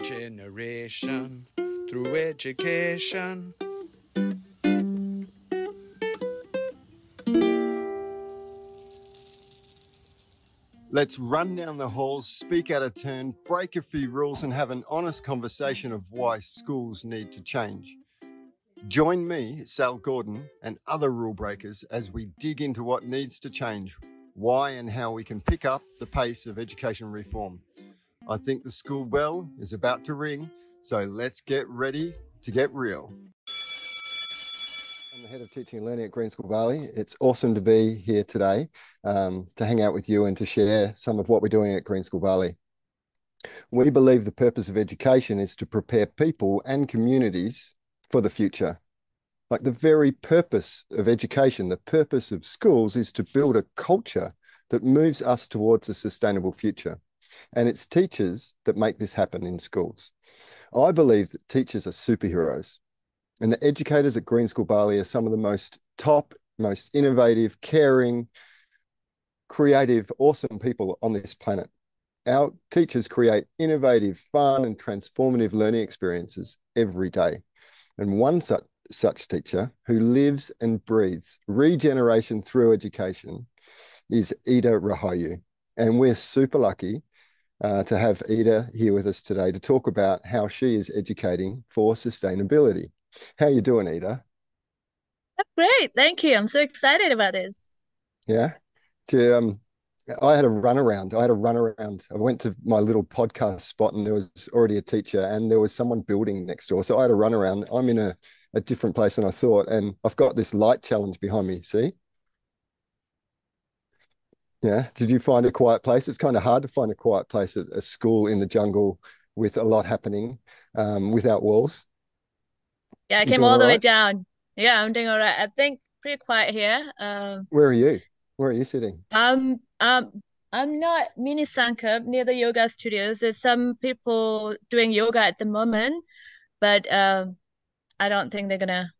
Regeneration through education. Let's run down the halls, speak out of turn, break a few rules, and have an honest conversation of why schools need to change. Join me, Sal Gordon, and other rule breakers as we dig into what needs to change, why and how we can pick up the pace of education reform. I think the school bell is about to ring, so let's get ready to get real. I'm the head of teaching and learning at Green School Bali. It's awesome to be here today um, to hang out with you and to share some of what we're doing at Green School Bali. We believe the purpose of education is to prepare people and communities for the future. Like the very purpose of education, the purpose of schools is to build a culture that moves us towards a sustainable future. And it's teachers that make this happen in schools. I believe that teachers are superheroes. And the educators at Green School Bali are some of the most top, most innovative, caring, creative, awesome people on this planet. Our teachers create innovative, fun, and transformative learning experiences every day. And one such, such teacher who lives and breathes regeneration through education is Ida Rahayu. And we're super lucky uh, to have Ida here with us today to talk about how she is educating for sustainability. How you doing, Ida? Great, thank you. I'm so excited about this. Yeah. To, um, I had a run around. I had a run around. I went to my little podcast spot and there was already a teacher and there was someone building next door. So I had a run around. I'm in a, a different place than I thought. And I've got this light challenge behind me. See? Yeah. Did you find a quiet place? It's kind of hard to find a quiet place at a school in the jungle with a lot happening um, without walls. Yeah, I came all the way down. Yeah, I'm doing all right. I think pretty quiet here. Um, Where are you? Where are you sitting? um, um, I'm not mini Sangkap near the yoga studios. There's some people doing yoga at the moment, but um, I don't think they're gonna.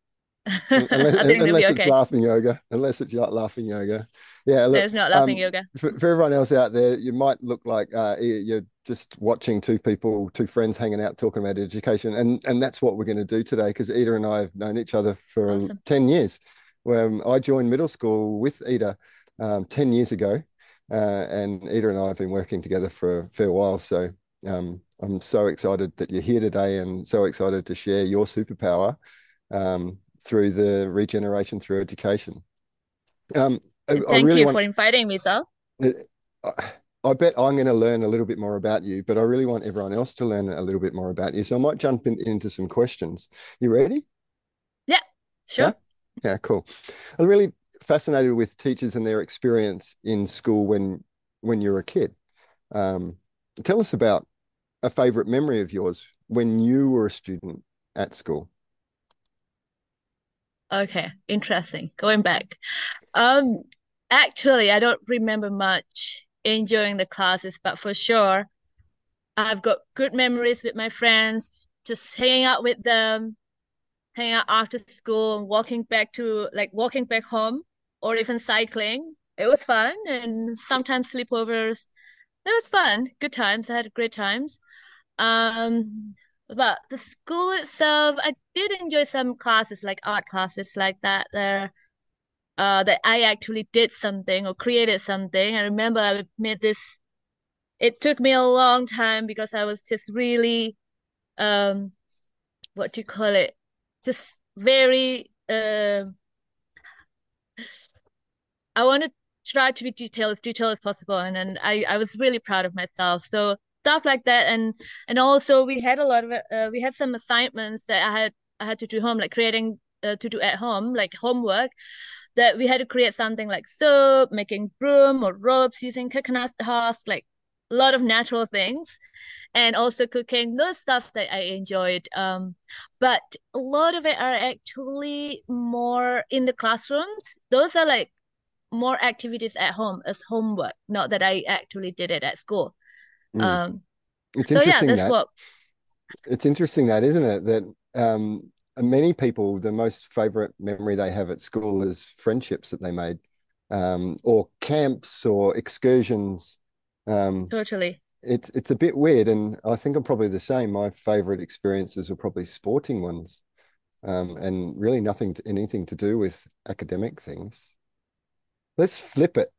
unless, think unless be it's okay. laughing yoga, unless it's laughing yoga. Yeah, look, There's not laughing um, yoga. for, for everyone else out there, you might look like uh, you- you're just watching two people, two friends hanging out talking about education, and and that's what we're going to do today because Ida and I have known each other for Awesome. ten years. When I joined middle school with Ida um, ten years ago, uh, and Ida and I have been working together for a fair while. So um, I'm so excited that you're here today, and so excited to share your superpower um, through the regeneration through education. Um, I, I Thank really you want. for inviting me, Sal. I I bet I'm going to learn a little bit more about you, but I really want everyone else to learn a little bit more about you. So I might jump in, into some questions. You ready? Yeah, sure. Yeah, cool. I'm really fascinated with teachers and their experience in school when when you're a kid. Um, tell us about a favorite memory of yours when you were a student at school. Okay, interesting. Going back. Um, actually, I don't remember much enjoying the classes, but for sure, I've got good memories with my friends, just hanging out with them, hanging out after school and walking back to like walking back home or even cycling. It was fun and sometimes sleepovers. It was fun. Good times. I had great times. Um, but the school itself, I did enjoy some classes like art classes like that there. Uh, that I actually did something or created something. I remember I made this. It took me a long time because I was just really, um, what do you call it? Just very, uh, I want to try to be detailed, as detailed as possible, and then I I was really proud of myself. So stuff like that, and and also we had a lot of uh, we had some assignments that I had I had to do home, like creating uh, to do at home, like homework that we had to create something like soap, making broom or ropes using coconut husk, like a lot of natural things, and also cooking. Those stuff that I enjoyed. Um, but a lot of it are actually more in the classrooms. Those are like more activities at home as homework, not that I actually did it at school. Mm. Um, It's so yeah, interesting that's that what. it's interesting that, isn't it? That um, many people, the most favorite memory they have at school is friendships that they made, um, or camps or excursions. Um, Totally. it's it's a bit weird, and I think I'm probably the same. My favorite experiences are probably sporting ones, um, and really nothing to, anything to do with academic things. Let's flip it.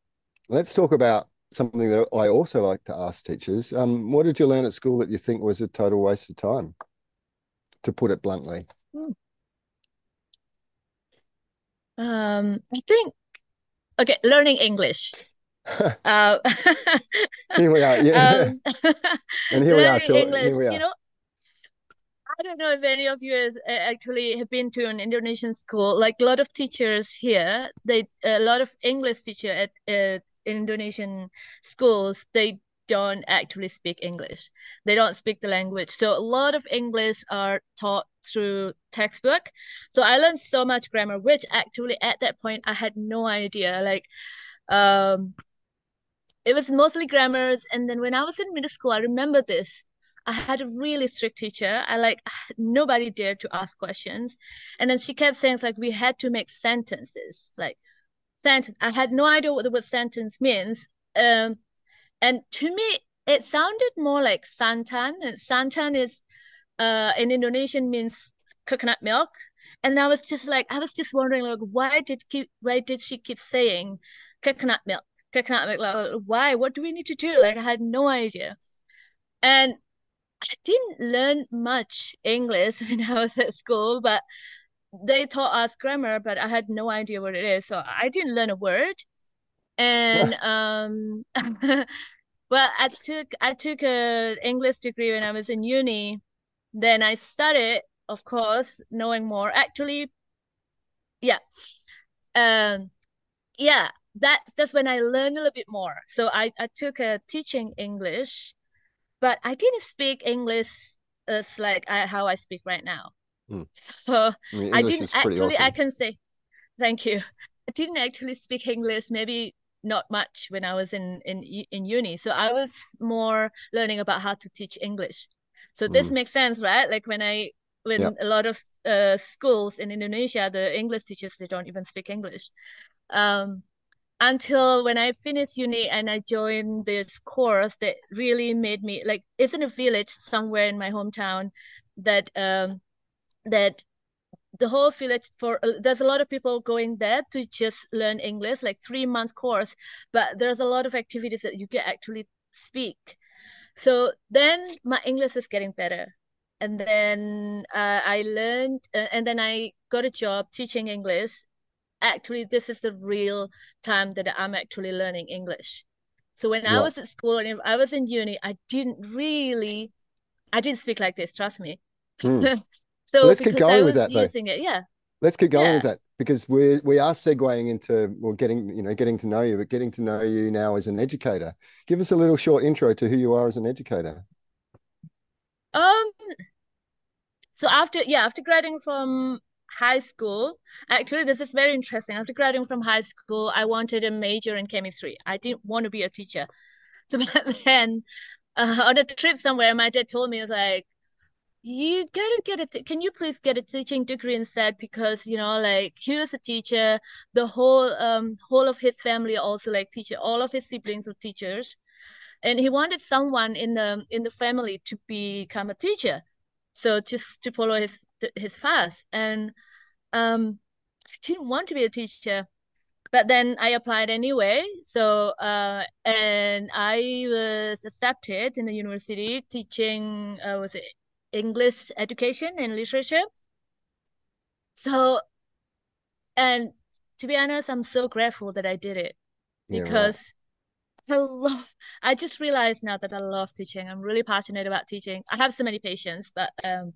Let's talk about something that I also like to ask teachers. Um, what did you learn at school that you think was a total waste of time? To put it bluntly. Um, I think okay, learning English. Uh, Here we are. Yeah. um, And here we are. Talk, English, we you know, I don't know if any of you has uh, actually have been to an Indonesian school. Like a lot of teachers here, they a lot of English teacher at uh, Indonesian schools, they don't actually speak English. They don't speak the language. So a lot of English are taught through textbook. So I learned so much grammar, which actually at that point I had no idea. Like um it was mostly grammars. And then when I was in middle school, I remember this. I had a really strict teacher. I like nobody dared to ask questions. And then she kept saying like we had to make sentences. Like sentence. I had no idea what the word sentence means. Um and to me it sounded more like santan. And santan is uh in Indonesian means coconut milk. And I was just like I was just wondering like why did keep why did she keep saying coconut milk? Coconut milk like why? What do we need to do? Like I had no idea. And I didn't learn much English when I was at school, but they taught us grammar, but I had no idea what it is. So I didn't learn a word. And um well I took I took a English degree when I was in uni. Then I studied, of course, knowing more. Actually, yeah. Um yeah, that that's when I learned a little bit more. So I, I took a teaching English, but I didn't speak English as like I, how I speak right now. Hmm. So I mean, I didn't is actually, I can say thank you. I didn't actually speak English, maybe not much when I was in in in uni. So I was more learning about how to teach English. So this Mm, makes sense, right? Like when I yeah. when a lot of uh, schools in Indonesia, the English teachers they don't even speak English. Um, until when I finished uni and I joined this course that really made me like it's in a village somewhere in my hometown that um that the whole village for uh, there's a lot of people going there to just learn English like three month course but there's a lot of activities that you can actually speak so then my English was getting better and then uh, I learned uh, and then I got a job teaching English actually this is the real time that I'm actually learning English. So when I was at school and I was in uni, I didn't really, I didn't speak like this, trust me. Mm. So let's keep going with that though. using it, yeah, Let's keep going with that because we we are segueing into well getting you know getting to know you, but getting to know you now as an educator. Give us a little short intro to who you are as an educator. Um, so after, yeah, after graduating from high school, actually, this is very interesting. After graduating from high school, I wanted a major in chemistry. I didn't want to be a teacher. So then, uh, on a trip somewhere, my dad told me, "It's like, you gotta get a can you please get a teaching degree instead? Because you know like he was a teacher the whole um whole of his family also like teacher all of his siblings were teachers. And he wanted someone in the in the family to become a teacher. So just to follow his his path. And um I didn't want to be a teacher but then I applied anyway. So uh and I was accepted in the university teaching uh, was it English education and literature. So and to be honest I'm so grateful that I did it Yeah, because I love I just realized now that I love teaching. I'm really passionate about teaching. I have so many patience but um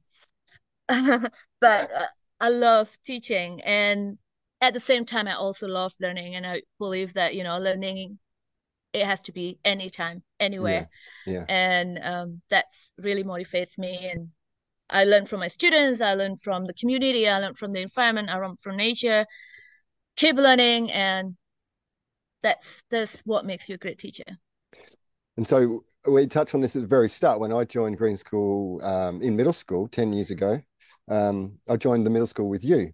but uh, I love teaching. And at the same time I also love learning. And I believe that you know learning it has to be anytime Yeah, anywhere yeah. and um that's really motivates me and I learn from my students I learn from the community I learn from the environment I learn from nature keep learning and that's that's what makes you a great teacher And so we touched on this at the very start when I joined Green School um, in middle school 10 years ago. Um, I joined the middle school with you.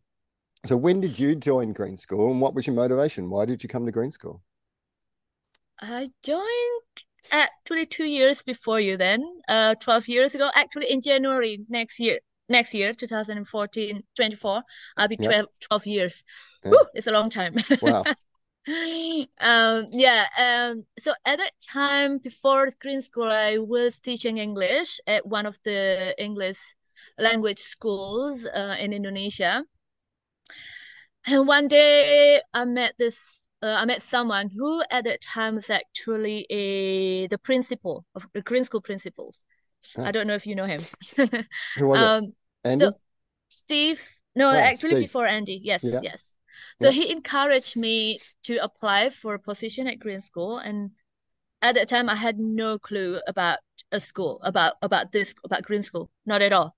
So when did you join Green School and what was your motivation? Why did you come to Green School? I joined actually two years before you then, uh, 12 years ago. Actually, in January next year, next year, 2014, 24, I'll be 12, 12 years. Yeah. Woo, it's a long time. Wow. um, yeah. Um, so at that time, before green school, I was teaching English at one of the English language schools uh, in Indonesia. And one day I met this, uh, I met someone who at that time was actually a the principal of the green school principals. I don't know if you know him. who was um, it? Andy? The, Steve. No, oh, actually Steve. before Andy. Yes, yeah. yes. So yeah. he encouraged me to apply for a position at Green School, and at that time I had no clue about a school, about about this, about Green School, not at all.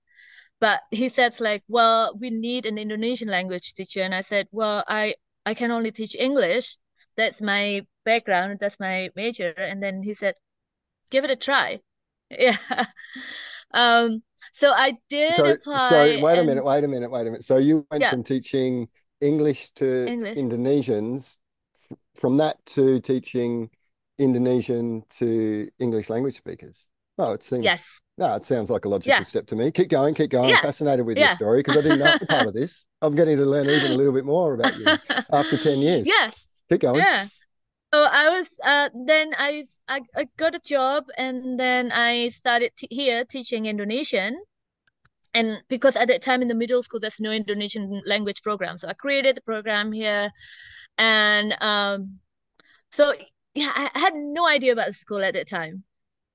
But he said like, well, we need an Indonesian language teacher, and I said, well, I I can only teach English. That's my background. That's my major. And then he said, give it a try. Yeah. um. So I did so, apply. So wait and... a minute. Wait a minute. Wait a minute. So you went yeah. from teaching English to English. Indonesians, from that to teaching Indonesian to English language speakers. Oh, it seems. Yes. No, it sounds like a logical yeah. step to me. Keep going, keep going. Yeah. I'm fascinated with yeah. your story because I didn't know part of this. I'm getting to learn even a little bit more about you after 10 years. Yeah. Keep going. Yeah. So I was, uh, then I, I, I got a job and then I started here teaching Indonesian. And because at that time in the middle school, there's no Indonesian language program. So I created the program here. And um, so, yeah, I had no idea about the school at that time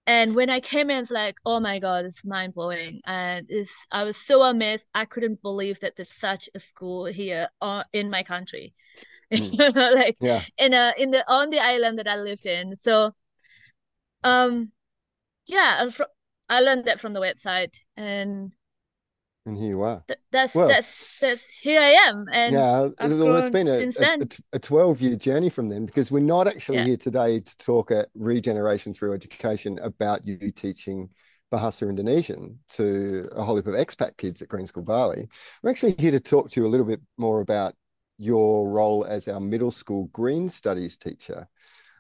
and when I came in, it's like, oh my god, it's mind blowing, and it's I was so amazed. I couldn't believe that there's such a school here uh, in my country, mm. like yeah. in a in the on the island that I lived in. So, um, yeah, I learned that from the website, and and here you are. Th- that's well, that's that's here I am, and yeah, well, it's been a, a, a, twelve year journey from then because we're not actually yeah. here today to talk at regeneration through education about you teaching Bahasa Indonesian to a whole heap of expat kids at Green School Bali. We're actually here to talk to you a little bit more about your role as our middle school green studies teacher.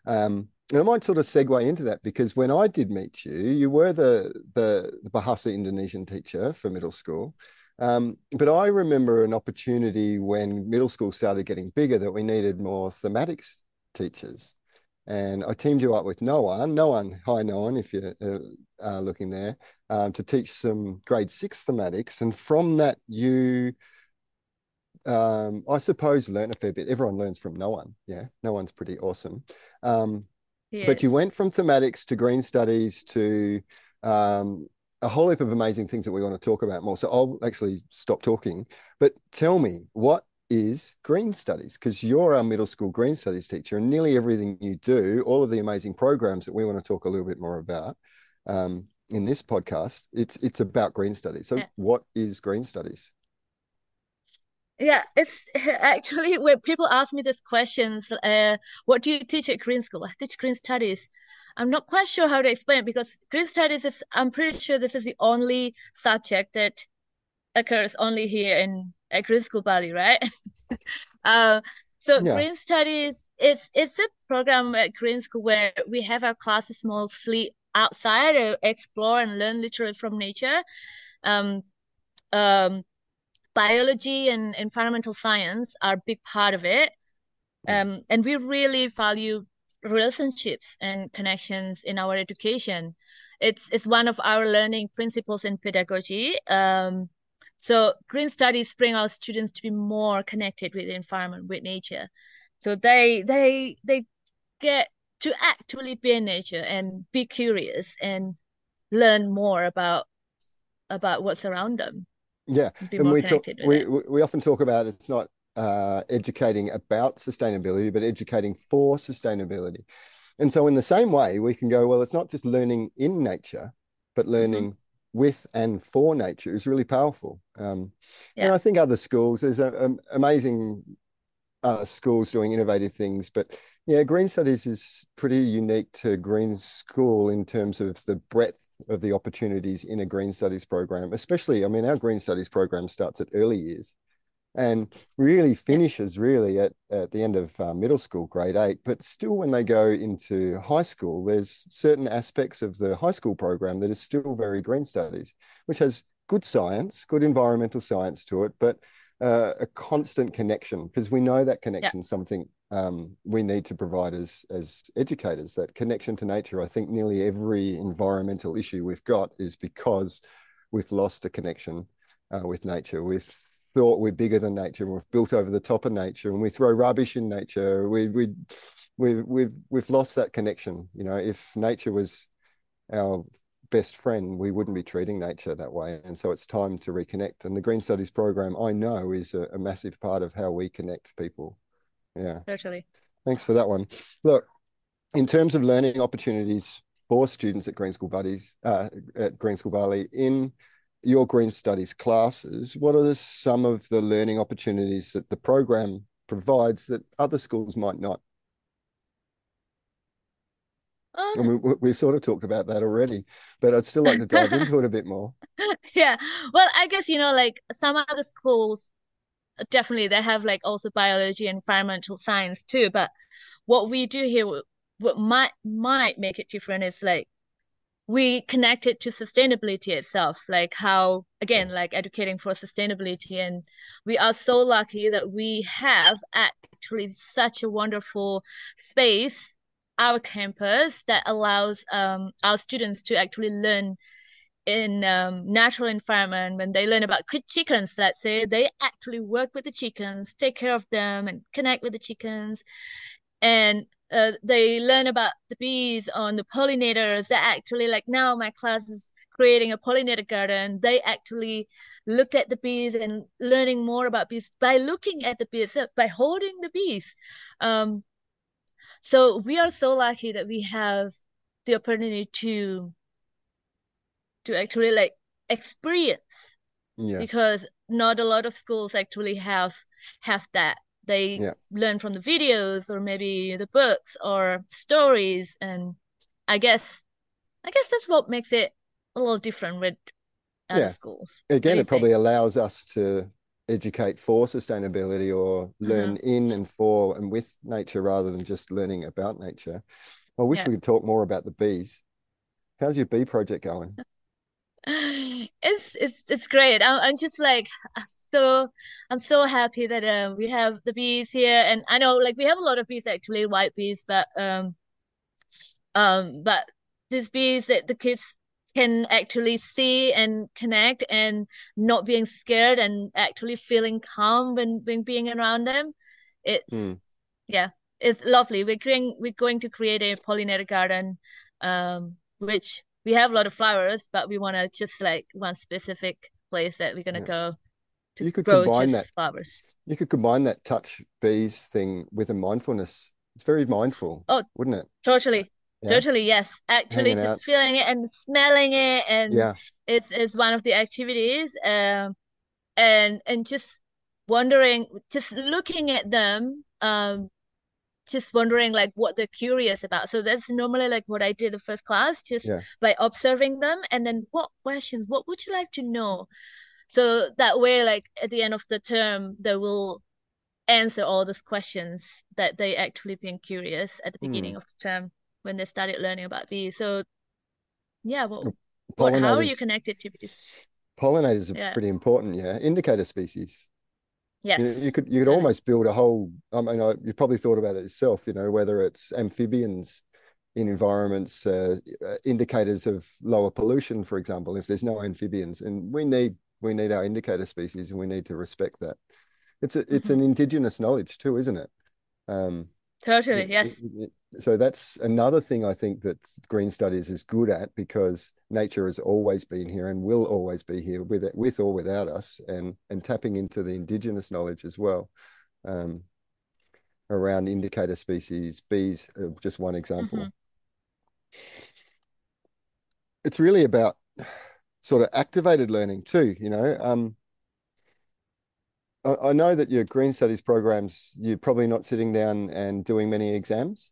Um, I might sort of segue into that because when I did meet you, you were the the, the Bahasa Indonesian teacher for middle school. Um, but I remember an opportunity when middle school started getting bigger that we needed more thematics teachers. And I teamed you up with Noah, Noah, hi Noah, if you're uh, looking there, um, to teach some grade six thematics. And from that, you, um, I suppose, learn a fair bit. Everyone learns from Noah. Yeah, Noah's pretty awesome. Um, Yes. But you went from thematics to green studies to um, a whole heap of amazing things that we want to talk about more. So I'll actually stop talking. But tell me, what is green studies? Because you're our middle school green studies teacher, and nearly everything you do, all of the amazing programs that we want to talk a little bit more about um, in this podcast, it's it's about green studies. So, yeah. what is green studies? Yeah, it's actually when people ask me these questions, uh, what do you teach at Green School? I teach Green Studies. I'm not quite sure how to explain because Green Studies is, I'm pretty sure this is the only subject that occurs only here in at Green School Bali, right? uh, so yeah. Green Studies is it's a program at Green School where we have our classes mostly outside to explore and learn literally from nature. Um, um, biology and environmental science are a big part of it. Mm. Um, and we really value relationships and connections in our education. It's it's one of our learning principles in pedagogy. Um, so green studies bring our students to be more connected with the environment, with nature. So they they they get to actually be in nature and be curious and learn more about about what's around them. Yeah, and we talk, we, we often talk about it's not uh, educating about sustainability, but educating for sustainability. And so, in the same way, we can go, well, it's not just learning in nature, but mm-hmm. learning mm-hmm. with and for nature is really powerful. Um, yeah. And I think other schools, there's a, a, amazing uh, schools doing innovative things, but yeah, Green Studies is pretty unique to Green School in terms of the breadth of the opportunities in a Green Studies program, especially, I mean, our Green Studies program starts at early years. and really finishes really at, at the end of uh, middle school, grade eight. But still, when they go into high school, there's certain aspects of the high school program that is still very green studies, which has good science, good environmental science to it, but uh, a constant connection because we know that connection is something um, we need to provide as as educators. That connection to nature. I think nearly every environmental issue we've got is because we've lost a connection uh, with nature. We've thought we're bigger than nature and we've built over the top of nature and we throw rubbish in nature we we we we've we've lost that connection you know if nature was our best friend we wouldn't be treating nature that way and so it's time to reconnect and the green studies program i know is a, a massive part of how we connect people. Yeah. Totally. Thanks for that one. Look in terms of learning opportunities for students at green school buddies uh, at green school bali in your green studies classes, what are the, some of the learning opportunities that the program provides that other schools might not? Um, and we, we've sort of talked about that already, but I'd still like to dive into it a bit more. Yeah, well, I guess you know, like some other schools, definitely they have like also biology and environmental science too. But what we do here, what might might make it different is like we connect it to sustainability itself like how again like educating for sustainability and we are so lucky that we have actually such a wonderful space our campus that allows um, our students to actually learn in um, natural environment. When they learn about chickens let's say they actually work with the chickens take care of them and connect with the chickens. And uh, they learn about the bees on the pollinators. That actually like now my class is creating a pollinator garden. They actually look at the bees and learning more about bees by looking at the bees by holding the bees. Um, so we are so lucky that we have the opportunity to to actually like experience yeah. because not a lot of schools actually have have that they yeah. learn from the videos or maybe the books or stories and i guess i guess that's what makes it a little different with other yeah. schools again it probably allows us to educate for sustainability or learn uh-huh. in and for and with nature rather than just learning about nature i wish yeah. we could talk more about the bees how's your bee project going it's it's it's great. I'm, I'm just like so I'm so happy that uh, we have the bees here, and I know like we have a lot of bees actually, white bees, but um um but these bees that the kids can actually see and connect and not being scared and actually feeling calm when when being around them. It's mm. yeah, it's lovely. We're going we're going to create a pollinator garden, um, which we have a lot of flowers, but we want to just like one specific place that we're gonna yeah. go to you could grow combine just that. flowers. You could combine that touch bees thing with a mindfulness. It's very mindful. Oh, wouldn't it? Totally. Yeah. Totally, yes. Actually, Hanging just out. feeling it and smelling it, and yeah, it's it's one of the activities. Um, and and just wondering, just looking at them, um, just wondering like what they're curious about. So that's normally like what I did the first class, just yeah. by observing them and then what questions, what would you like to know? So that way, like at the end of the term, they will answer all those questions that they actually been curious at the beginning mm. of the term when they started learning about bees. So yeah, well, what, how are you connected to bees? Pollinators are yeah. pretty important, yeah. Indicator species. Yes. You, you could you could almost build a whole. I mean, I, you've probably thought about it yourself. You know, whether it's amphibians in environments, uh, indicators of lower pollution, for example. If there's no amphibians, and we need we need our indicator species, and we need to respect that. It's a, it's mm-hmm. an indigenous knowledge too, isn't it? Um, totally. Yes. It, it, so that's another thing I think that green studies is good at because nature has always been here and will always be here with it, with or without us, and and tapping into the indigenous knowledge as well um, around indicator species, bees, uh, just one example. Mm-hmm. It's really about sort of activated learning too. You know, um, I, I know that your green studies programs, you're probably not sitting down and doing many exams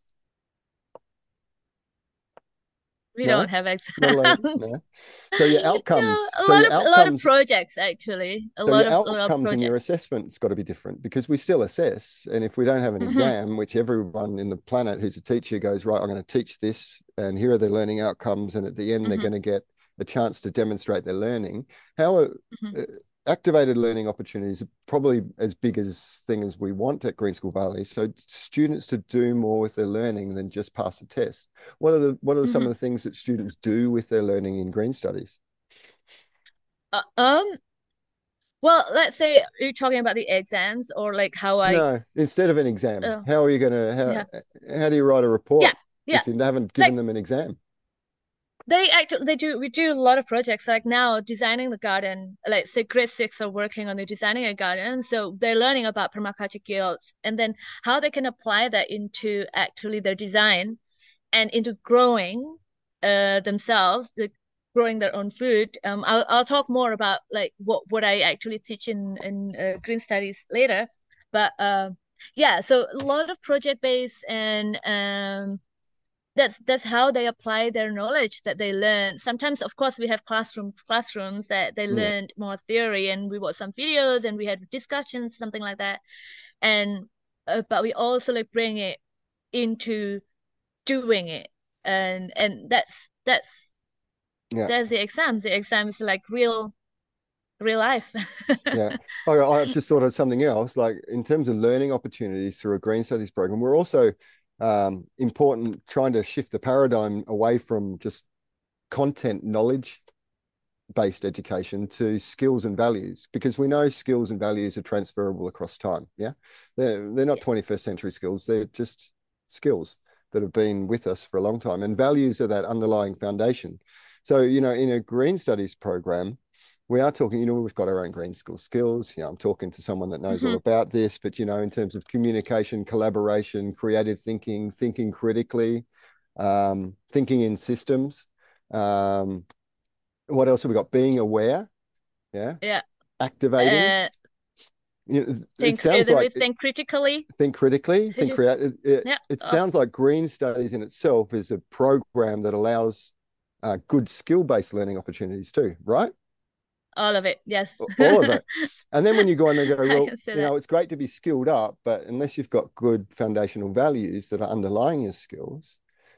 we No? don't have exams. no. So your outcomes, a so lot your of a lot of projects actually. A so lot your of a lot of outcomes in your assessment's got to be different because we still assess. And if we don't have an Mhm. exam, which everyone in the planet who's a teacher goes, right, I'm going to teach this, and here are their learning outcomes, and at the end they're Mhm. going to get a chance to demonstrate their learning. How are Mhm. uh, activated learning opportunities are probably as big as thing as we want at Green School Bali. So students to do more with their learning than just pass a test. What are the what are some Mhm. of the things that students do with their learning in Green Studies? Uh, um. Well, let's say you're talking about the exams or like how I. No, instead of an exam, Oh. how are you going to how Yeah. how do you write a report Yeah, yeah. if you haven't given Like- them an exam? They actually they do we do a lot of projects like now designing the garden like say grade six are working on the designing a garden so they're learning about permaculture guilds and then how they can apply that into actually their design and into growing uh themselves like growing their own food. Um I'll I'll talk more about like what what I actually teach in in uh, green studies later but um yeah so a lot of project based and um that's that's how they apply their knowledge that they learn. Sometimes, of course, we have classrooms classrooms that they Yeah. learned more theory, and we watch some videos and we had discussions, something like that. And uh, but we also like bring it into doing it, and and that's that's Yeah. that's the exams. The exam is like real, real life. Yeah. I, I've just thought of something else, like in terms of learning opportunities through a Green Studies program, we're also um, important trying to shift the paradigm away from just content knowledge based education to skills and values because we know skills and values are transferable across time. Yeah. They're, they're not 21st century skills, they're just skills that have been with us for a long time. And values are that underlying foundation. So, you know, in a Green Studies program, we are talking, you know, we've got our own green school skills. You know, I'm talking to someone that knows all Mhm. about this, but, you know, in terms of communication, collaboration, creative thinking, thinking critically, um, thinking in systems. Um, what else have we got? Being aware. Yeah. Yeah. Activating. Uh, You know, it think sounds uh, like think critically. think critically, think create. It, it, Yeah. it Oh. sounds like Green Studies in itself is a program that allows uh, good skill-based learning opportunities too, right? All of it. Yes. All of it. And then when you go on and go, well, you know, it's great to be skilled up, but unless you've got good foundational values that are underlying your skills,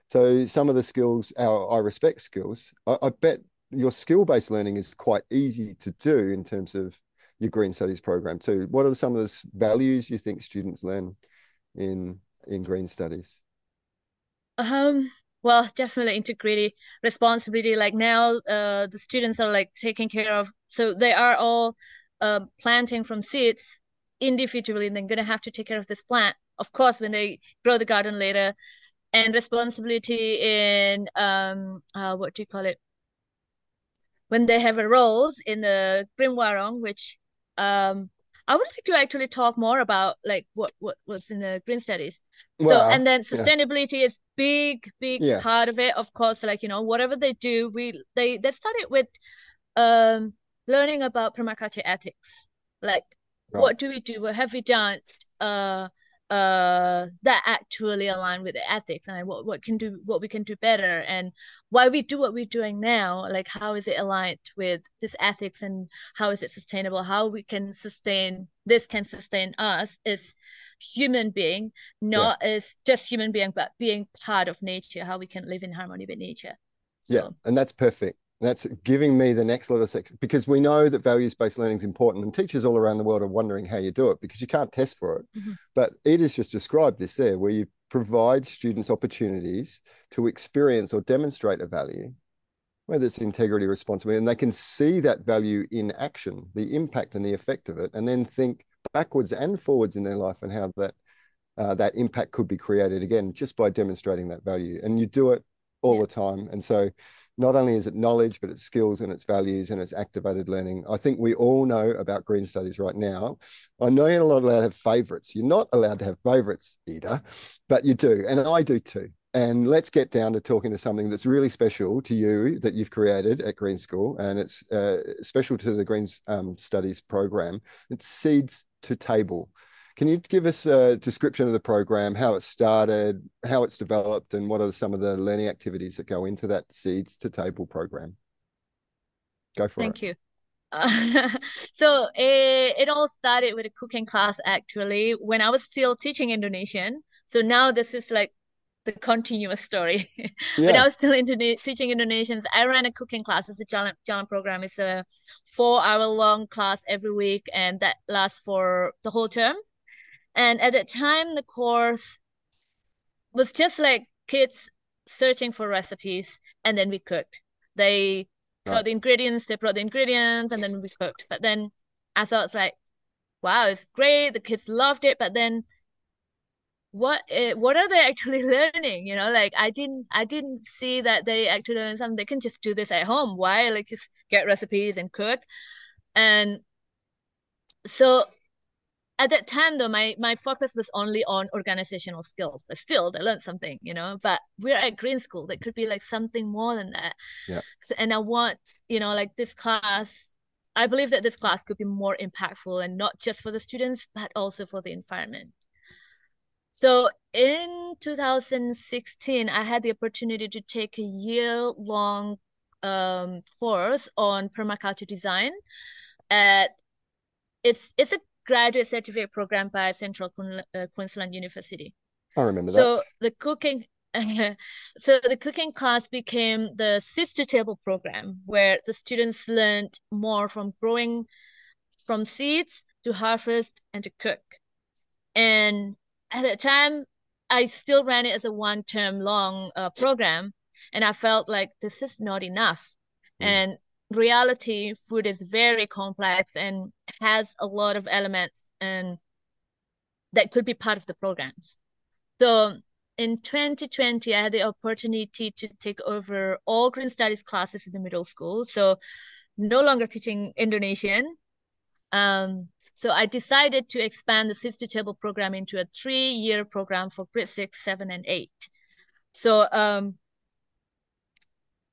so some of the skills, our I respect skills, I, I bet your skill-based learning is quite easy to do in terms of your Green Studies program too. What are some of the values you think students learn in in Green Studies? Um, well, definitely integrity, responsibility. Like now, uh, the students are like taking care of, so they are all uh, planting from seeds individually, and they're gonna have to take care of this plant. Of course, when they grow the garden later, and responsibility in um, uh, what do you call it? When they have a roles in the Warung, which um, I would like to actually talk more about, like what what what's in the green studies. So, and then yeah. sustainability is big, big Yeah. part of it. Of course, like, you know, whatever they do, we they they started with um learning about permaculture ethics. Like, Right. what do we do? What have we done uh uh that actually align with the ethics and what what can do what we can do better and why we do what we're doing now, like how is it aligned with this ethics and how is it sustainable? How we can sustain this can sustain us as human being not as just human being, but being part of nature, how we can live in harmony with nature. Yeah, and that's perfect. That's giving me the next level section because we know that values-based learning is important, and teachers all around the world are wondering how you do it because you can't test for it. Mhm. But Ida's just described this there, where you provide students opportunities to experience or demonstrate a value, whether it's integrity, responsibility, and they can see that value in action, the impact and the effect of it, and then think backwards and forwards in their life and how that uh, that impact could be created again just by demonstrating that value. And you do it all Yeah. the time. And so not only is it knowledge, but it's skills and it's values and it's activated learning. I think we all know about green studies right now. I know you're not allowed to have favorites. You're not allowed to have favorites, Ida, but you do. And I do too. And let's get down to talking to something that's really special to you that you've created at Green School. And it's uh, special to the Green um, Studies program. It's Seeds to Table. Can you give us a description of the program, how it started, how it's developed, and what are some of the learning activities that go into that Seeds to Table program? Go for Thank it. Thank you. Uh, so it, it all started with a cooking class actually when I was still teaching Indonesian. So now this is like the continuous story. Yeah. when I was still Indone- teaching Indonesians, I ran a cooking class. It's a Jalan, Jalan program. It's a four hour long class every week, and that lasts for the whole term. And at that time, the course was just like kids searching for recipes, and then we cooked. They right. got the ingredients, they brought the ingredients, and then we cooked. But then I thought it's like, wow, it's great. The kids loved it. But then what uh, what are they actually learning you know like i didn't i didn't see that they actually learn something they can just do this at home why like just get recipes and cook and so at that time though my my focus was only on organizational skills. Still they learned something you know but we're at green school. That could be like something more than that. Yeah. And i want you know like this class i believe that this class could be more impactful and not just for the students but also for the environment. So in 2016, I had the opportunity to take a year-long um, course on permaculture design. At it's it's a graduate certificate program by Central uh, Queensland University. I remember that. So the cooking. so the cooking class became the seeds to table program where the students learned more from growing from seeds to harvest and to cook and at the time I still ran it as a one term long uh, program and I felt like this is not enough. Mm. And reality food is very complex and has a lot of elements and that could be part of the programs. So in 2020, I had the opportunity to take over all green studies classes in the middle school. So no longer teaching Indonesian. Um, so I decided to expand the to Table program into a three-year program for grade six, seven, and eight. So um,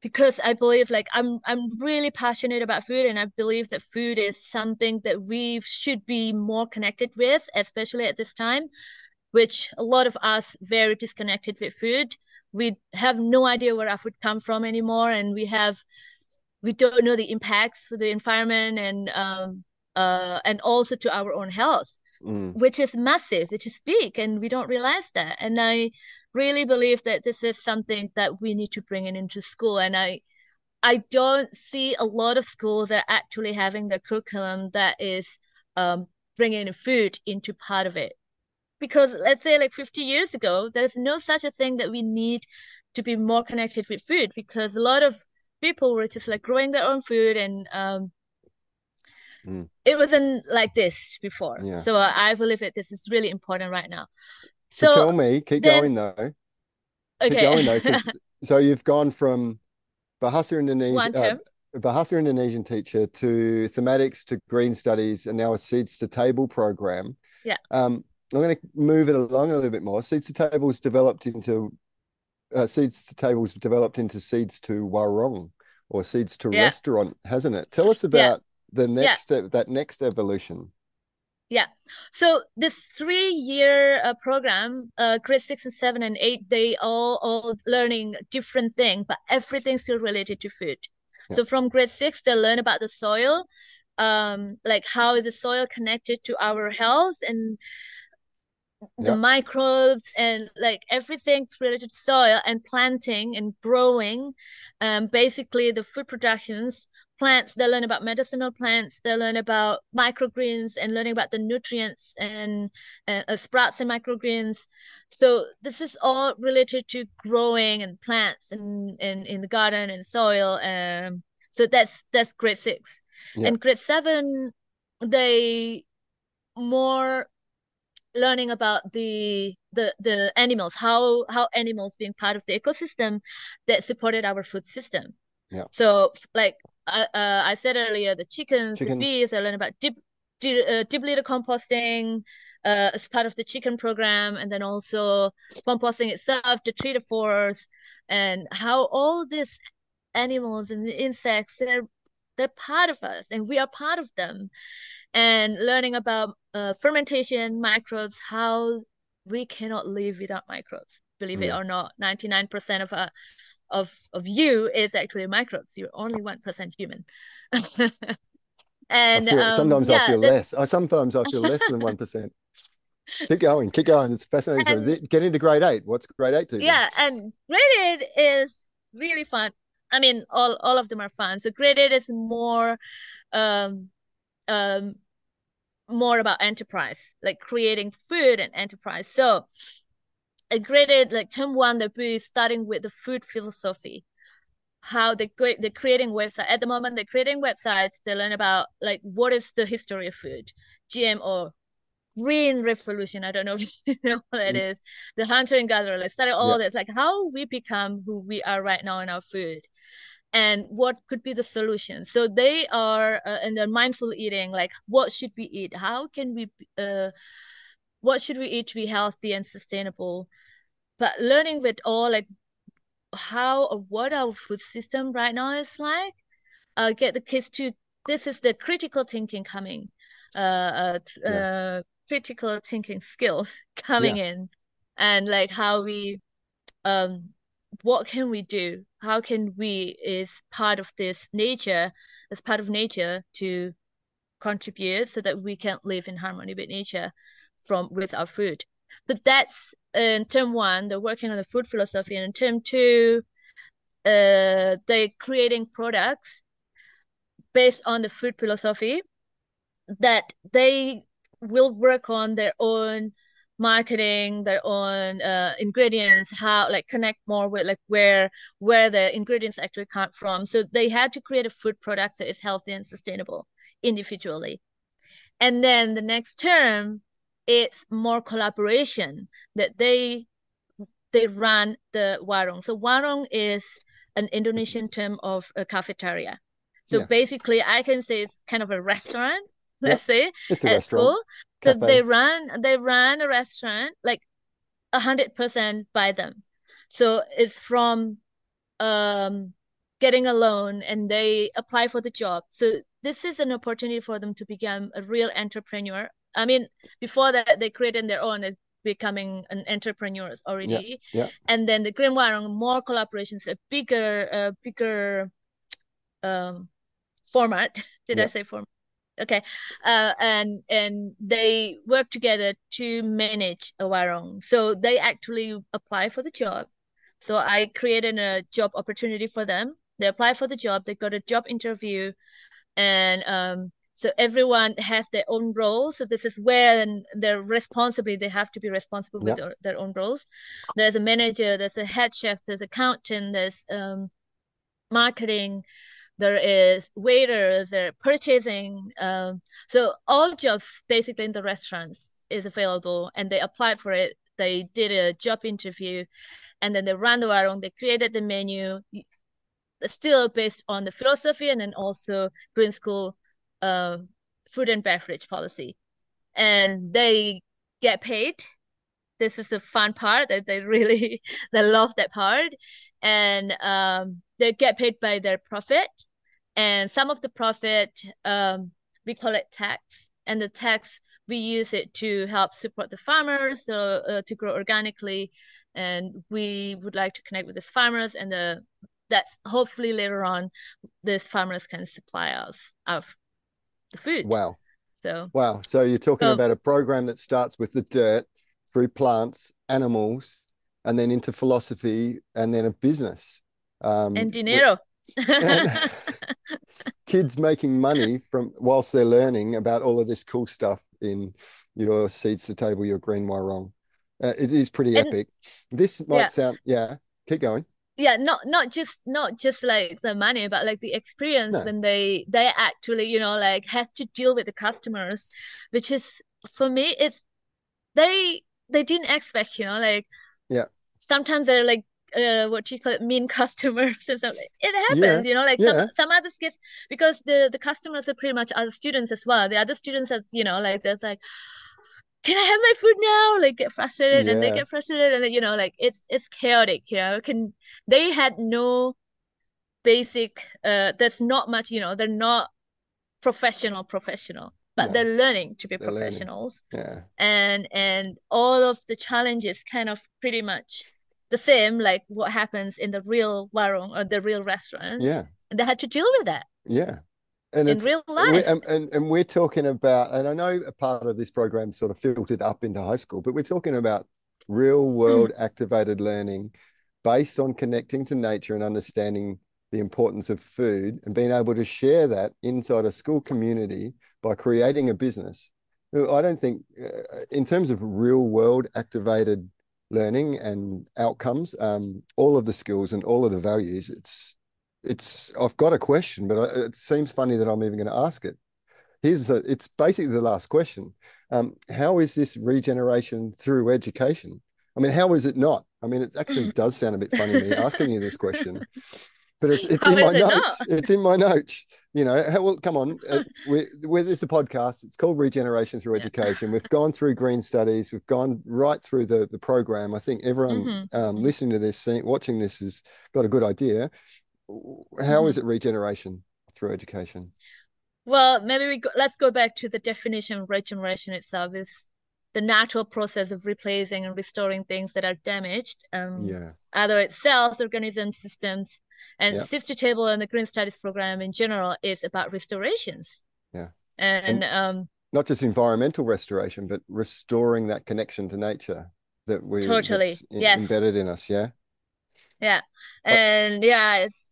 because I believe like I'm I'm really passionate about food and I believe that food is something that we should be more connected with, especially at this time, which a lot of us very disconnected with food. We have no idea where our food come from anymore, and we have we don't know the impacts for the environment and um, uh, and also to our own health, mm. which is massive, which is big, and we don't realize that. And I really believe that this is something that we need to bring in into school. And I, I don't see a lot of schools that are actually having the curriculum that is um, bringing food into part of it. Because let's say like 50 years ago, there's no such a thing that we need to be more connected with food because a lot of people were just like growing their own food and um, Mm. It wasn't like this before. Yeah. So uh, I believe that this is really important right now. So, so tell me, keep then, going though. Okay. Keep going though, so you've gone from Bahasa Indonesian, uh, Bahasa Indonesian teacher to thematics to green studies, and now a seeds to table program. Yeah. Um, I'm going to move it along a little bit more. Seeds to tables developed into uh, seeds to tables developed into seeds to warung or seeds to yeah. restaurant, hasn't it? Tell us about the next yeah. step that next evolution yeah so this three year uh, program uh, grade six and seven and eight they all all learning different thing but everything still related to food yeah. so from grade six they learn about the soil um like how is the soil connected to our health and the yep. microbes and like everything related to soil and planting and growing um basically the food productions plants they learn about medicinal plants they learn about microgreens and learning about the nutrients and, and uh, sprouts and microgreens. So this is all related to growing and plants and in, in, in the garden and soil um so that's that's grade six. Yeah. and grade seven they more learning about the the the animals how how animals being part of the ecosystem that supported our food system. Yeah. So like uh, uh, I said earlier, the chickens, chickens. the bees, I learned about deep, deep, uh, deep litter composting uh, as part of the chicken program, and then also composting itself, the tree forest, and how all these animals and the insects they're they're part of us, and we are part of them. and learning about uh, fermentation, microbes, how we cannot live without microbes. Believe yeah. it or not, 99% of uh, of of you is actually microbes. You're only 1% human. and I feel, um, sometimes yeah, I feel less. I sometimes I feel less than 1%. keep going, keep going. It's fascinating. And, get into grade eight. What's grade eight to? Yeah, and grade eight is really fun. I mean, all all of them are fun. So grade eight is more, um, um, more about enterprise, like creating food and enterprise. So, a grade eight, like term one, they'll be starting with the food philosophy how they they're creating website at the moment they're creating websites they learn about like what is the history of food gmo green revolution. I don't know if you know what that mm. is. The hunter and gatherer, like started all yeah. this, like how we become who we are right now in our food and what could be the solution so they are uh, in their mindful eating like what should we eat how can we uh what should we eat to be healthy and sustainable but learning with all like how or what our food system right now is like uh get the kids to this is the critical thinking coming uh, uh, yeah. uh critical thinking skills coming yeah. in and like how we um what can we do how can we is part of this nature as part of nature to contribute so that we can live in harmony with nature from with our food. But that's in term one they're working on the food philosophy. And in term two uh they're creating products based on the food philosophy that they will work on their own marketing their own uh, ingredients how like connect more with like where where the ingredients actually come from. So they had to create a food product that is healthy and sustainable individually. And then the next term it's more collaboration that they they run the warung so warung is an indonesian term of a cafeteria. So yeah. basically i can say it's kind of a restaurant let's say it's at school. Because they run they run a restaurant like a hundred percent by them. So it's from um getting a loan and they apply for the job. So this is an opportunity for them to become a real entrepreneur i mean before that they created their own as becoming an entrepreneurs already. Yeah, yeah. and then the green warung more collaborations a bigger uh, bigger um format. Did yeah. i say format? Okay. Uh, and and they work together to manage a warung so they actually apply for the job. So i created a job opportunity for them. They apply for the job. They got a job interview. And um so everyone has their own role so this is where they're responsibly they have to be responsible with their, their own roles there's a manager there's a head chef there's accountant there's um marketing there is waiters, there purchasing. Um, so all jobs basically in the restaurants is available, and they applied for it. They did a job interview, and then they ran the warung. They created the menu, still based on the philosophy, and then also Green School uh, food and beverage policy, and they get paid. This is the fun part that they really they love that part, and um, they get paid by their profit. And some of the profit um, we call it tax. And the tax we use it to help support the farmers so uh, to grow organically. And we would like to connect with these farmers and the that hopefully later on these farmers can supply us of the food. Wow. So wow. So you're talking about a program that starts with the dirt through plants animals and then into philosophy and then a business. Um, and dinero. and, kids making money from whilst they're learning about all of this cool stuff in your seeds to table your green warung uh, it is pretty and, epic. This might yeah. sound yeah keep going yeah not not just not just like the money but like the experience no. when they they actually you know like have to deal with the customers which is for me it's they they didn't expect you know like yeah sometimes they're like uh, what do you call it mean customers and stuff. It happens, yeah. you know, like yeah. some some other kids because the the customers are pretty much other students as well. The other students as you know, like there's like, can I have my food now? Like get frustrated yeah. and they get frustrated and then, you know, like it's it's chaotic, you know. Can they had no basic uh there's not much, you know, they're not professional professional but No. they're learning to be They're learning. professionals Yeah. and and all of the challenges kind of pretty much the same like what happens in the real warung or the real restaurants Yeah. and they had to deal with that Yeah. And in real life and, and and we're talking about, and I know a part of this program sort of filtered up into high school, but we're talking about real world activated learning based on connecting to nature and understanding the importance of food and being able to share that inside a school community by creating a business. I don't think, uh, in terms of real world activated learning and outcomes, um, all of the skills and all of the values, it's it's I've got a question, but it seems funny that I'm even going to ask it. Here's the it's basically the last question. Um, how is this regeneration through education? I mean, how is it not? I mean, it actually does sound a bit funny me asking you this question, but it's it's How in my it notes. not? It's in my notes. You know, how, well, come on. Uh, we we this is a podcast. It's called Regeneration Through Yeah. Education. We've gone through green studies. We've gone right through the the program. I think everyone Mhm. um, listening to this, seeing, watching this, has got a good idea. How is Mhm. it regeneration through education? Well, maybe we go, let's go back to the definition of regeneration itself is the natural process of replacing and restoring things that are damaged, um, Yeah, either it's cells, organisms, systems, and Yeah. Seeds to Table and the Green Studies program in general is about restorations. Yeah. And um, not just environmental restoration, but restoring that connection to nature that we Totally, yes. embedded in us. Yeah, yeah, and yeah, it's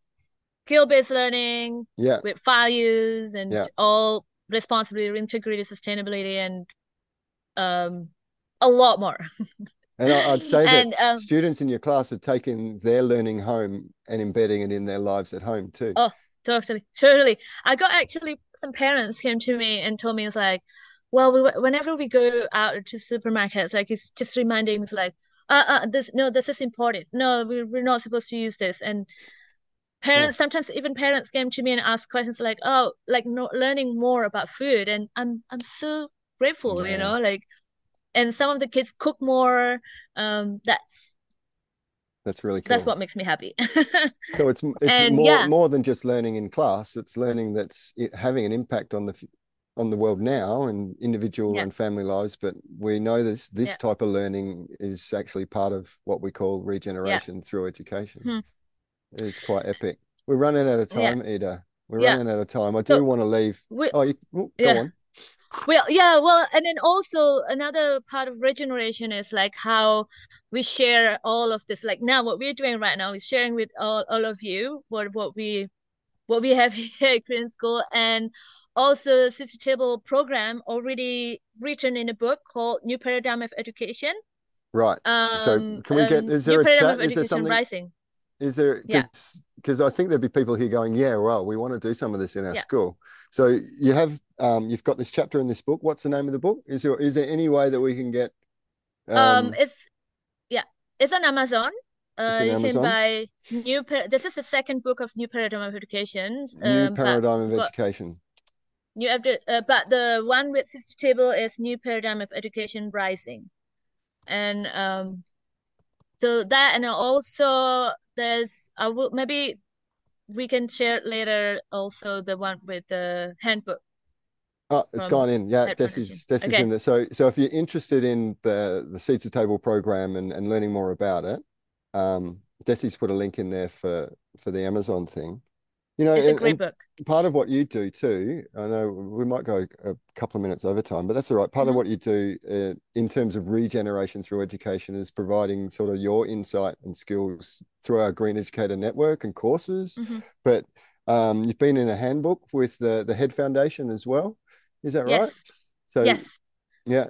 skill-based learning yeah, with values and Yeah. all responsibility, integrity, sustainability, and um, a lot more. and I'd say that And um, students in your class are taking their learning home and embedding it in their lives at home too. Oh, Totally, totally. I got actually some parents came to me and told me it's like, well, we, whenever we go out to supermarkets, like it's just reminding us like, uh, uh, this no, this is important. No, we we're not supposed to use this. And parents sometimes even parents came to me and asked questions like, oh, like no, learning more about food, and I'm I'm so grateful, you know, like, and some of the kids cook more. Um, that's That's really cool. that's what makes me happy. So it's it's And, more yeah. more than just learning in class. It's learning that's i- having an impact on the on the world now and individual Yeah. and family lives. But we know this this Yeah. type of learning is actually part of what we call regeneration through education. Hmm. It is quite epic. We're running out of Yeah. time, Ida. We're Yeah. running out of time. I do So- want to leave. We, Oh, you, oh, go Yeah. on. Well, yeah, well, and then also another part of regeneration is like how we share all of this. Like now, what we're doing right now is sharing with all, all of you what what we what we have here at Green School, and also Seeds to Table program already written in a book called New Paradigm of Education. Right. So Um, can we get- um, is there a chat? of Is there something- Rising. Is there Yeah. because I think there'd be people here going, yeah, well, we want to do some of this in our Yeah. school. So you have um you've got this chapter in this book. What's the name of the book? Is there is there any way that we can get Um, um, it's yeah, it's on Amazon. Uh, you Amazon? can buy new. This is the second book of New Paradigm of Education. new Um, but paradigm of education? new uh, but the one with Seeds to Table is New Paradigm of Education Rising, and um, so that and also there's I will maybe we can share later also the one with the handbook. Oh, it's gone in. Yeah, Desi's Foundation. Desi's Okay. in there. So so if you're interested in the the Seeds to Table program and, and learning more about it, um Desi's put a link in there for for the Amazon thing. You know, It's a great book. part of what you do too, I know we might go a couple of minutes over time, but that's all right. Part of Mhm. what you do uh, in terms of regeneration through education is providing sort of your insight and skills through our Green Educator network and courses. Mhm. But um, you've been in a handbook with the the Head Foundation as well. Is that right? Yes, So yes. yeah,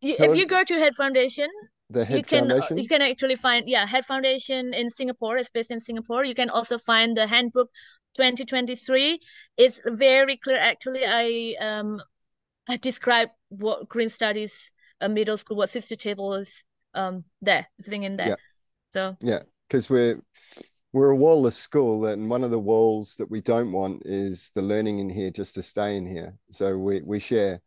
You, tell if you go to Head Foundation, the Head you can uh, Foundation. you can actually find yeah head foundation in singapore is based in singapore you can also find the handbook 2023 it's very clear actually i um i described what green studies uh, middle school what Seeds to Table is um there everything in there Yeah. so Yeah, because we're we're a wallless school, and one of the walls that we don't want is the learning in here just to stay in here. So we we share,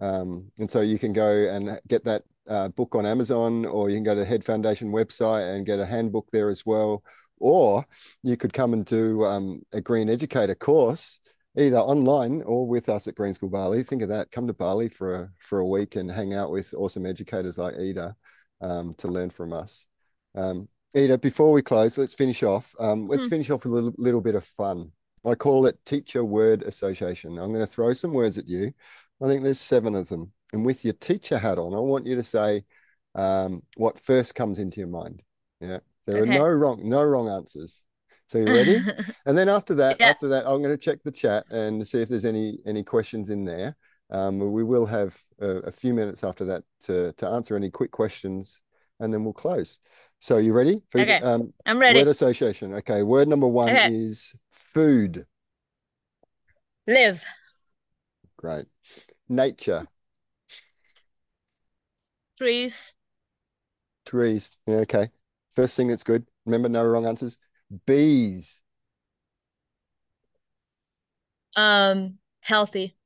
um, and so you can go and get that uh, book on Amazon, or you can go to the Head Foundation website and get a handbook there as well. Or you could come and do um, a Green Educator course either online or with us at Green School Bali. Think of that. Come to Bali for a for a week and hang out with awesome educators like Ida um, to learn from us. Um, Ida, before we close, let's finish off. Um, let's mm. finish off with a little, little bit of fun. I call it teacher word association. I'm going to throw some words at you. I think there's seven of them. And with your teacher hat on, I want you to say um, what first comes into your mind. Yeah. There okay. are no wrong, no wrong answers. So you ready? and then after that, yeah. after that, I'm going to check the chat and see if there's any any questions in there. Um, we will have a, a, few minutes after that to to answer any quick questions, and then we'll close. So you ready? For, okay, um, I'm ready. Word association. Okay, word number one okay. is food. Live. Great. Nature. Trees. Trees. Yeah, okay. First thing that's good. Remember, no wrong answers. Bees. Um, healthy.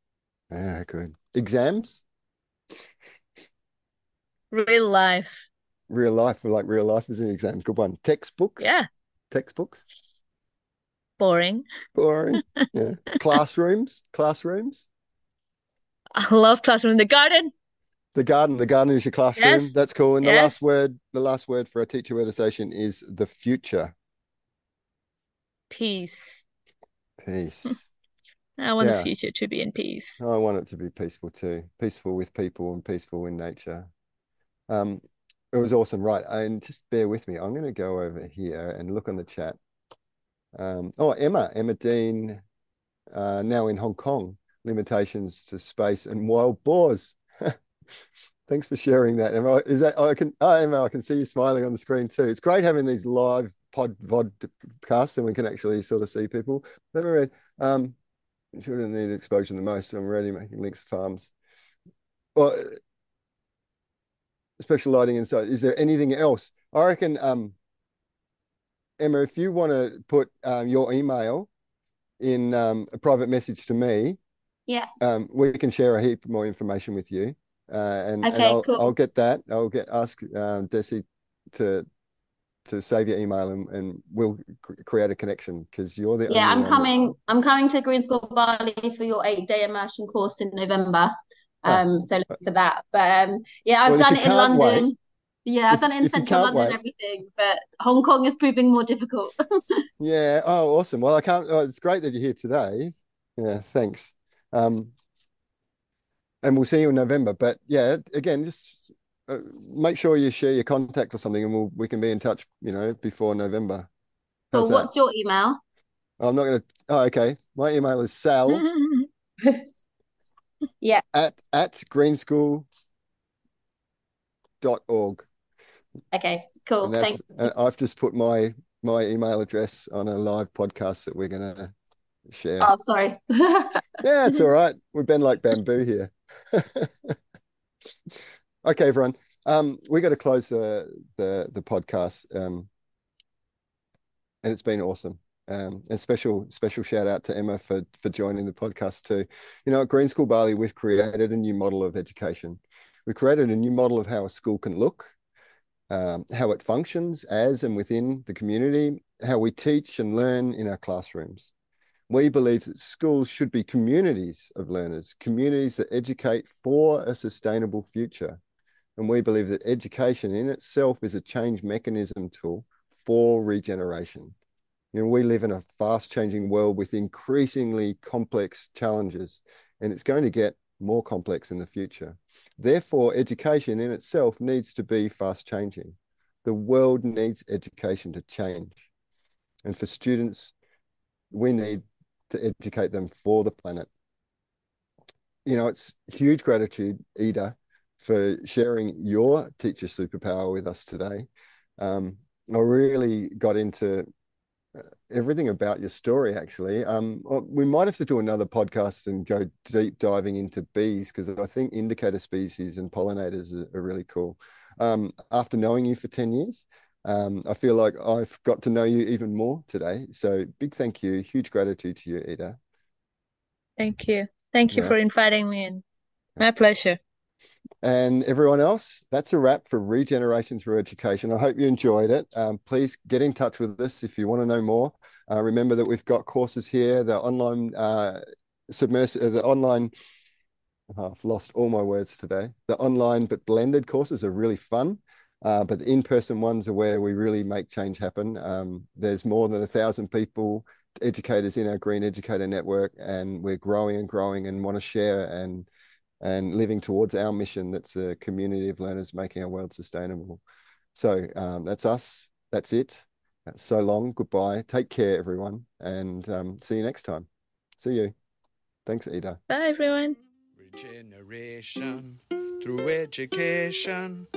Yeah, good. Exams. Real life. Real life, like real life is an exam. Good one. Textbooks. Yeah. Textbooks. Boring. Boring. Yeah. classrooms. Classrooms. I love classroom. In the garden. The garden. The garden is your classroom. Yes. That's cool. And the last word, the last word for a teacher word association is the future. Peace. Peace. I want yeah. the future to be in peace. I want it to be peaceful too. Peaceful with people and peaceful in nature. Um, it was awesome, right? And just bear with me. I'm going to go over here and look on the chat. Um, oh, Emma, Emma Dean, uh, now in Hong Kong. Limitations to space and wild boars. Thanks for sharing that, Emma. Is that I can? Oh, Emma, I can see you smiling on the screen too. It's great having these live pod vodcasts and we can actually sort of see people. Let me read. Um, children need exposure the most. So I'm already making links to farms. Well, special lighting inside. Is there anything else? I reckon, um, Emma, if you want to put um, your email in um, a private message to me, yeah, um, we can share a heap more information with you. Uh, and, okay, and I'll, cool. I'll get that. I'll get ask um, Desi to to save your email and, and we'll create a connection because you're the yeah i'm coming that... i'm coming to green school bali for your eight day immersion course in november ah. um oh. so look for that but um yeah i've well, done it in london wait, yeah i've if, done it in central london and everything but hong kong is proving more difficult yeah oh awesome well i can't oh, it's great that you're here today yeah thanks um and we'll see you in november but yeah again just uh, make sure you share your contact or something, and we'll we can be in touch. You know, before November. How's well, what's your email? I'm not going to. Oh, okay. My email is sal. yeah. At at greenschool dot org. Okay, cool. Thanks. I've just put my my email address on a live podcast that we're gonna share. Oh, sorry. yeah, it's all right. We've been like bamboo here. Okay, everyone. Um, we got to close the the the podcast. Um, and it's been awesome. Um, and special special shout out to Emma for for joining the podcast too. You know, at Green School Bali, we've created a new model of education. We created a new model of how a school can look, um, how it functions as and within the community, how we teach and learn in our classrooms. We believe that schools should be communities of learners, communities that educate for a sustainable future. And we believe that education in itself is a change mechanism tool for regeneration. You know, we live in a fast changing world with increasingly complex challenges, and it's going to get more complex in the future. Therefore, education in itself needs to be fast changing. The world needs education to change. And for students, we need to educate them for the planet. You know, it's huge gratitude, Ida, for sharing your teacher superpower with us today. Um, I really got into uh, everything about your story actually um, we might have to do another podcast and go deep diving into bees because i think indicator species and pollinators are, are really cool um, after knowing you for 10 years um, i feel like i've got to know you even more today so big thank you huge gratitude to you ida thank you thank you yeah. for inviting me in my pleasure and everyone else, that's a wrap for Regeneration Through Education. I hope you enjoyed it. Um, please get in touch with us if you want to know more. Uh, remember that we've got courses here, the online uh, submersive, uh, the online. Oh, I've lost all my words today. The online but blended courses are really fun. Uh, but the in-person ones are where we really make change happen. Um, there's more than a thousand people, educators in our Green Educator Network, and we're growing and growing and want to share and and living towards our mission. That's a community of learners making our world sustainable. So um, that's us. That's it. That's so long. Goodbye. Take care, everyone, and um, see you next time. See you. Thanks, Ida. Bye, everyone. Regeneration through education.